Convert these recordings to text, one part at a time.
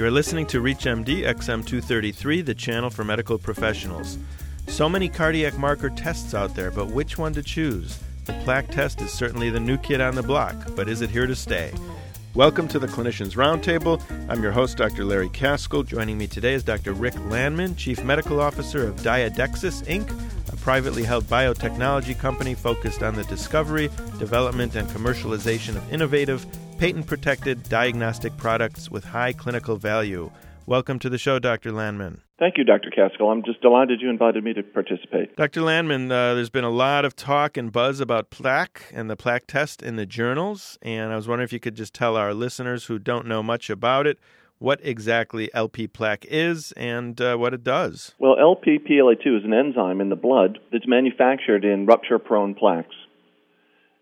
You are listening to ReachMD XM233, the channel for medical professionals. So many cardiac marker tests out there, but which one to choose? The plaque test is certainly the new kid on the block, but is it here to stay? Welcome to the Clinicians Roundtable. I'm your host, Dr. Larry Kaskel. Joining me today is Dr. Rick Landman, Chief Medical Officer of diaDexus Inc., a privately held biotechnology company focused on the discovery, development, and commercialization of innovative, patent protected diagnostic products with high clinical value. Welcome to the show, Dr. Landman. Thank you, Dr. Kaskel. I'm just delighted you invited me to participate. Dr. Landman, uh, there's been a lot of talk and buzz about plaque and the plaque test in the journals, and I was wondering if you could just tell our listeners who don't know much about it what exactly LP plaque is and uh, what it does. Well, LP PLA2 is an enzyme in the blood that's manufactured in rupture prone plaques.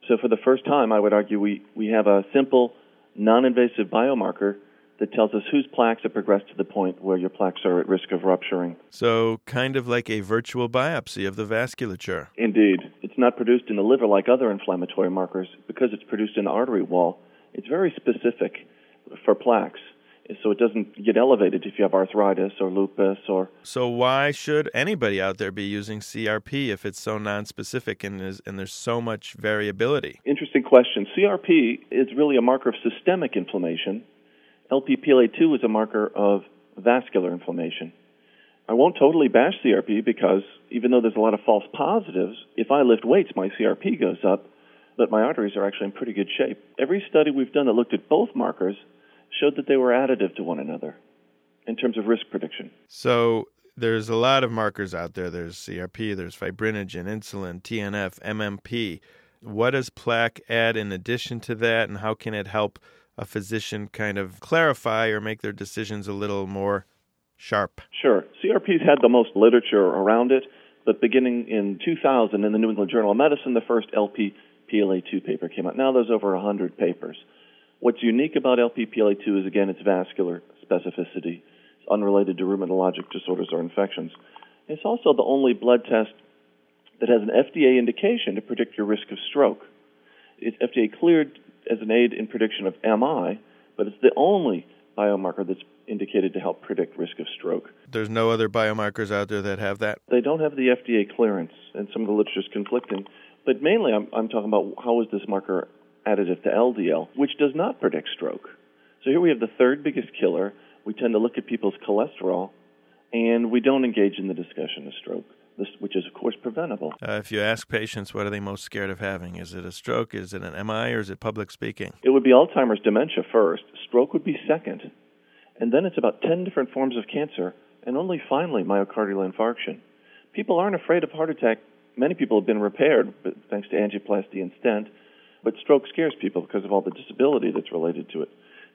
So, for the first time, I would argue we, we have a simple, non invasive biomarker that tells us whose plaques have progressed to the point where your plaques are at risk of rupturing. So, kind of like a virtual biopsy of the vasculature. Indeed. It's not produced in the liver like other inflammatory markers. Because it's produced in the artery wall, it's very specific for plaques so it doesn't get elevated if you have arthritis or lupus or. So why should anybody out there be using CRP if it's so nonspecific and is, and there's so much variability? Interesting question. CRP is really a marker of systemic inflammation. LPPLA2 is a marker of vascular inflammation. I won't totally bash CRP because even though there's a lot of false positives, if I lift weights, my CRP goes up, but my arteries are actually in pretty good shape. Every study we've done that looked at both markers showed that they were additive to one another in terms of risk prediction. So there's a lot of markers out there. There's CRP, there's fibrinogen, insulin, TNF, MMP. What does plaque add in addition to that, and how can it help a physician kind of clarify or make their decisions a little more sharp? Sure. CRP's had the most literature around it, but beginning in 2000 in the New England Journal of Medicine, the first LP PLA2 paper came out. Now there's over 100 papers. What's unique about LPPLA2 is, again, its vascular specificity. It's unrelated to rheumatologic disorders or infections. It's also the only blood test that has an FDA indication to predict your risk of stroke. It's FDA cleared as an aid in prediction of MI, but it's the only biomarker that's indicated to help predict risk of stroke. There's no other biomarkers out there that have that? They don't have the FDA clearance, and some of the literature is conflicting. But mainly, I'm, I'm talking about how is this marker additive to LDL, which does not predict stroke. So here we have the third biggest killer. We tend to look at people's cholesterol, and we don't engage in the discussion of stroke. This, which is of course preventable. Uh, if you ask patients, what are they most scared of having? Is it a stroke? Is it an MI? Or is it public speaking? It would be Alzheimer's dementia first. Stroke would be second, and then it's about ten different forms of cancer, and only finally myocardial infarction. People aren't afraid of heart attack. Many people have been repaired, thanks to angioplasty and stent. But stroke scares people because of all the disability that's related to it.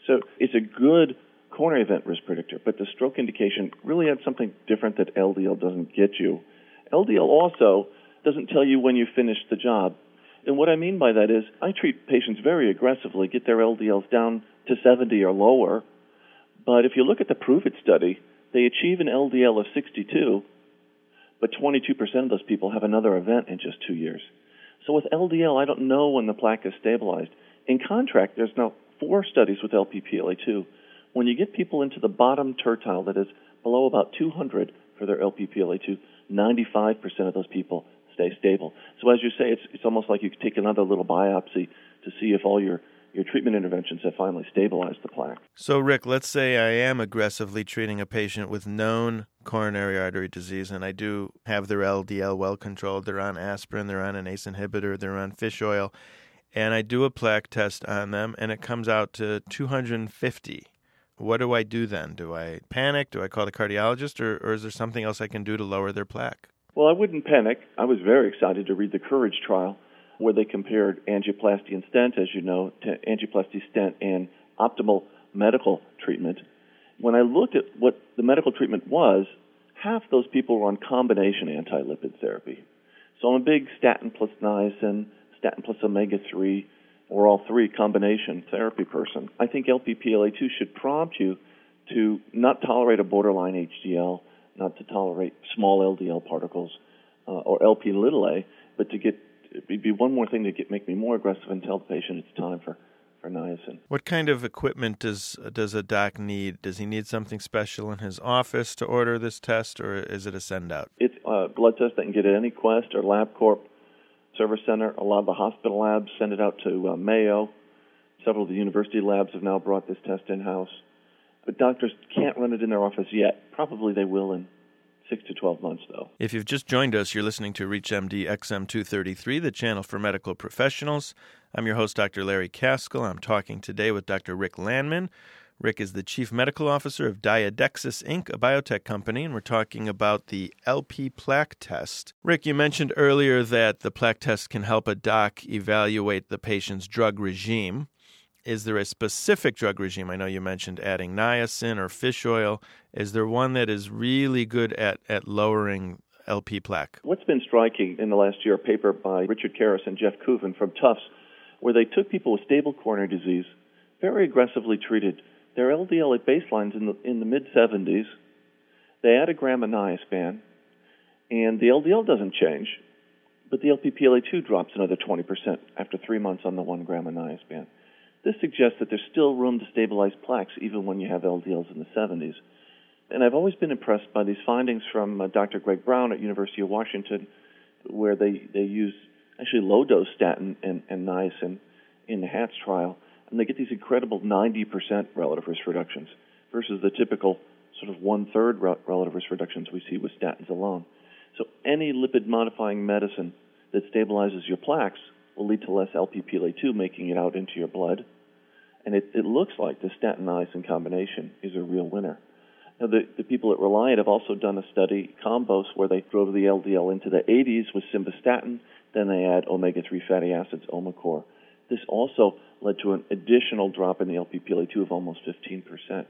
So it's a good coronary event risk predictor, but the stroke indication really adds something different that LDL doesn't get you. LDL also doesn't tell you when you finish the job. And what I mean by that is I treat patients very aggressively, get their LDLs down to 70 or lower. But if you look at the Prove It study, they achieve an LDL of 62, but 22% of those people have another event in just two years. So with LDL, I don't know when the plaque is stabilized. In contrast, there's now four studies with LPPLA2. When you get people into the bottom tertile, that is below about 200 for their LPPLA2, 95% of those people stay stable. So as you say, it's, it's almost like you take another little biopsy to see if all your your treatment interventions have finally stabilized the plaque. So, Rick, let's say I am aggressively treating a patient with known coronary artery disease, and I do have their LDL well controlled. They're on aspirin, they're on an ACE inhibitor, they're on fish oil, and I do a plaque test on them, and it comes out to 250. What do I do then? Do I panic? Do I call the cardiologist, or, or is there something else I can do to lower their plaque? Well, I wouldn't panic. I was very excited to read the Courage trial where they compared angioplasty and stent, as you know, to angioplasty, stent, and optimal medical treatment. When I looked at what the medical treatment was, half those people were on combination anti-lipid therapy. So I'm a big statin plus niacin, statin plus omega 3, or all three combination therapy person. I think LPPLA2 should prompt you to not tolerate a borderline HDL, not to tolerate small LDL particles uh, or LP little a, but to get it'd be one more thing to get, make me more aggressive and tell the patient it's time for, for niacin. What kind of equipment does does a doc need? Does he need something special in his office to order this test, or is it a send out? It's a blood test that can get at any Quest or LabCorp service center. A lot of the hospital labs send it out to uh, Mayo. Several of the university labs have now brought this test in house. But doctors can't run it in their office yet. Probably they will in six to 12 months, though. If you've just joined us, you're listening to ReachMD XM233, the channel for medical professionals. I'm your host, Dr. Larry Kaskel. I'm talking today with Dr. Rick Landman. Rick is the Chief Medical Officer of diaDexus Inc., a biotech company, and we're talking about the LP plaque test. Rick, you mentioned earlier that the plaque test can help a doc evaluate the patient's drug regime. Is there a specific drug regime? I know you mentioned adding niacin or fish oil. Is there one that is really good at, at lowering LP plaque? What's been striking in the last year, a paper by Richard Karas and Jeff Kuvin from Tufts, where they took people with stable coronary disease, very aggressively treated their LDL at baselines in the, in the mid 70s. They add a gram of niaspan, and the LDL doesn't change, but the LPPLA2 drops another 20% after three months on the one gram of niaspan. This suggests that there's still room to stabilize plaques even when you have LDLs in the 70s. And I've always been impressed by these findings from uh, Dr. Greg Brown at University of Washington, where they, they use actually low dose statin and, and niacin in the HATS trial, and they get these incredible 90% relative risk reductions versus the typical sort of one third relative risk reductions we see with statins alone. So any lipid modifying medicine that stabilizes your plaques will lead to less LPPLA2 making it out into your blood. And it, it looks like the statin niacin combination is a real winner. Now, the, the people at Reliant have also done a study, Combos, where they drove the LDL into the 80s with simvastatin, then they add omega 3 fatty acids, Omacor. This also led to an additional drop in the LPPLA2 of almost 15%.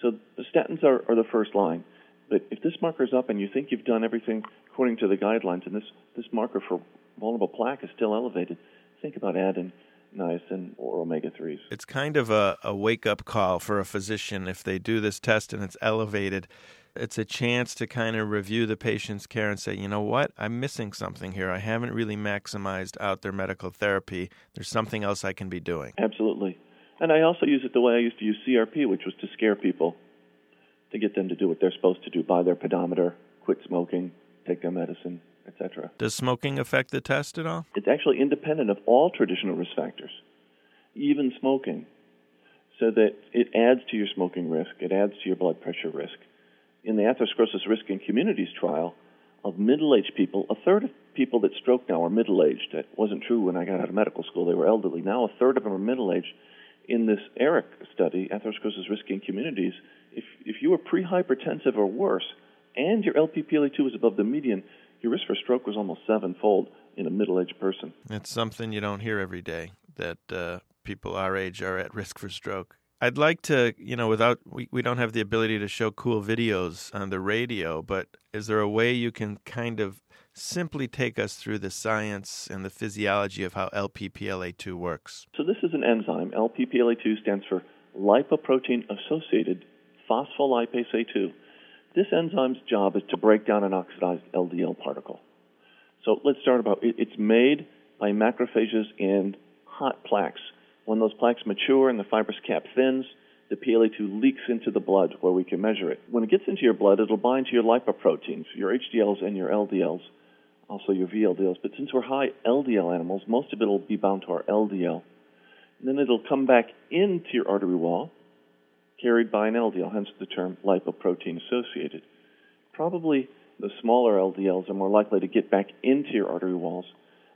So the statins are, are the first line. But if this marker is up and you think you've done everything according to the guidelines, and this, this marker for vulnerable plaque is still elevated, think about adding niacin or omega 3s. It's kind of a, a wake up call for a physician if they do this test and it's elevated. It's a chance to kind of review the patient's care and say, you know what, I'm missing something here. I haven't really maximized out their medical therapy. There's something else I can be doing. Absolutely. And I also use it the way I used to use CRP, which was to scare people, to get them to do what they're supposed to do buy their pedometer, quit smoking, take their medicine, etc. Does smoking affect the test at all? It's actually independent of all traditional risk factors, even smoking, so that it adds to your smoking risk, it adds to your blood pressure risk. In the atherosclerosis risk in communities trial, of middle aged people, a third of people that stroke now are middle aged. That wasn't true when I got out of medical school. They were elderly. Now a third of them are middle aged. In this ARIC study, atherosclerosis risk in communities, if, if you were pre-hypertensive or worse, and your LPPLA2 was above the median, your risk for stroke was almost sevenfold in a middle-aged person. It's something you don't hear every day that uh, people our age are at risk for stroke. I'd like to, you know, without we, we don't have the ability to show cool videos on the radio, but is there a way you can kind of simply take us through the science and the physiology of how LPPLA2 works? So this is an enzyme. LPPLA2 stands for lipoprotein associated phospholipase A2. This enzyme's job is to break down an oxidized LDL particle. So let's start about it. It's made by macrophages in hot plaques. When those plaques mature and the fibrous cap thins, the PLA2 leaks into the blood where we can measure it. When it gets into your blood, it'll bind to your lipoproteins, your HDLs and your LDLs, also your VLDLs. But since we're high LDL animals, most of it will be bound to our LDL. And then it'll come back into your artery wall carried by an LDL, hence the term lipoprotein associated. Probably the smaller LDLs are more likely to get back into your artery walls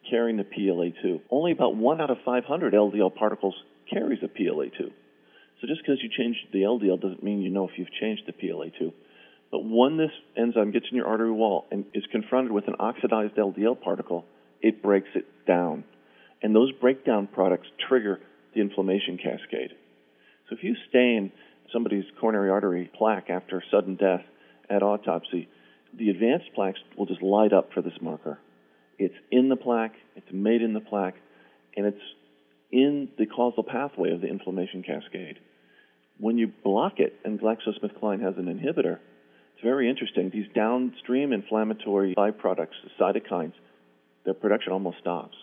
carrying the PLA2. Only about 1 out of 500 LDL particles carries a PLA2. So just because you change the LDL doesn't mean you know if you've changed the PLA2. But when this enzyme gets in your artery wall and is confronted with an oxidized LDL particle, it breaks it down. And those breakdown products trigger the inflammation cascade. So if you stain somebody's coronary artery plaque after sudden death at autopsy, the advanced plaques will just light up for this marker. It's in the plaque, it's made in the plaque, and it's in the causal pathway of the inflammation cascade. When you block it, and GlaxoSmithKline has an inhibitor, it's very interesting. These downstream inflammatory byproducts, the cytokines, their production almost stops.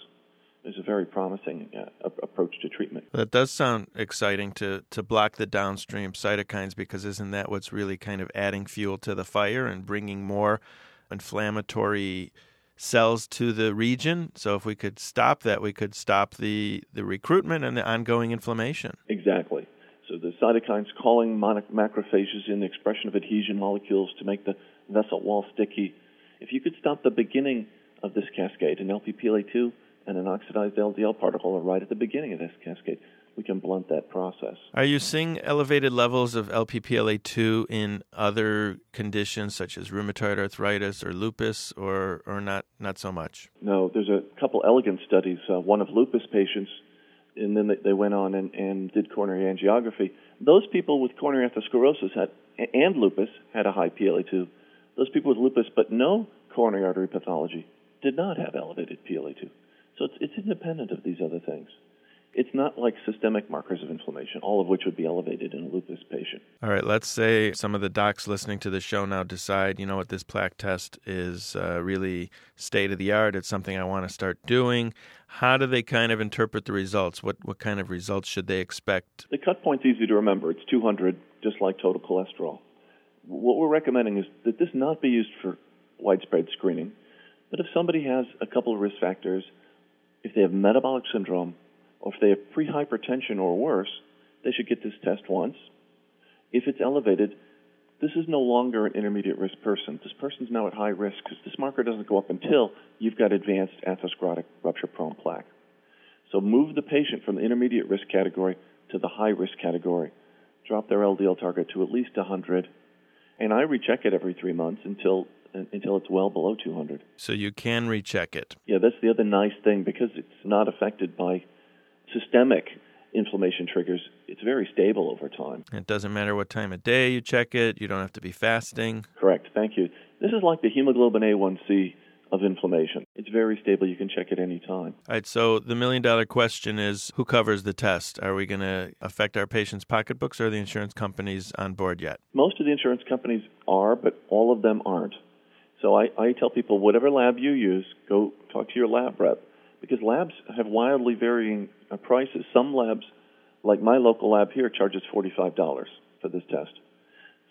Is a very promising uh, approach to treatment. That does sound exciting to to block the downstream cytokines because isn't that what's really kind of adding fuel to the fire and bringing more inflammatory cells to the region. So if we could stop that, we could stop the, the recruitment and the ongoing inflammation. Exactly. So the cytokines calling macrophages in the expression of adhesion molecules to make the vessel wall sticky. If you could stop the beginning of this cascade, an LPPLA2 and an oxidized LDL particle are right at the beginning of this cascade we can blunt that process. Are you seeing elevated levels of LPPLA2 in other conditions such as rheumatoid arthritis or lupus, or, or not, not so much? No, there's a couple elegant studies, uh, one of lupus patients, and then they went on and, and did coronary angiography. Those people with coronary atherosclerosis had, and lupus had a high PLA2. Those people with lupus but no coronary artery pathology did not have elevated PLA2. So it's, it's independent of these other things it's not like systemic markers of inflammation, all of which would be elevated in a lupus patient. All right, let's say some of the docs listening to the show now decide, you know what, this plaque test is uh, really state of the art. It's something I want to start doing. How do they kind of interpret the results? What what kind of results should they expect? The cut point's easy to remember. It's 200, just like total cholesterol. What we're recommending is that this not be used for widespread screening, but if somebody has a couple of risk factors, if they have metabolic syndrome, or if they have prehypertension or worse, they should get this test once. If it's elevated, this is no longer an intermediate risk person. This person's now at high risk because this marker doesn't go up until you've got advanced atherosclerotic rupture prone plaque. So move the patient from the intermediate risk category to the high risk category. Drop their LDL target to at least 100. And I recheck it every three months until until it's well below 200. So you can recheck it. Yeah, that's the other nice thing because it's not affected by systemic inflammation triggers, it's very stable over time. It doesn't matter what time of day you check it, you don't have to be fasting. Correct. Thank you. This is like the hemoglobin A1C of inflammation. It's very stable. You can check it any time. All right. So the million dollar question is who covers the test? Are we going to affect our patients' pocketbooks or are the insurance companies on board yet? Most of the insurance companies are, but all of them aren't. So I, I tell people whatever lab you use, go talk to your lab rep because labs have wildly varying uh, prices. Some labs, like my local lab here, charges $45 for this test.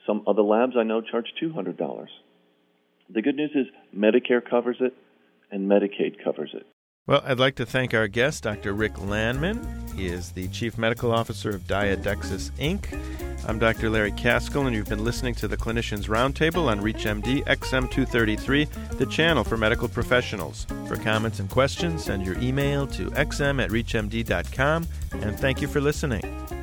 Some other labs I know charge $200. The good news is Medicare covers it and Medicaid covers it. Well, I'd like to thank our guest, Dr. Rick Landman. He is the Chief Medical Officer of diaDexus Inc. I'm Dr. Larry Kaskel, and you've been listening to the Clinicians Roundtable on ReachMD XM233, the channel for medical professionals. For comments and questions, send your email to xm at reachmd.com, and thank you for listening.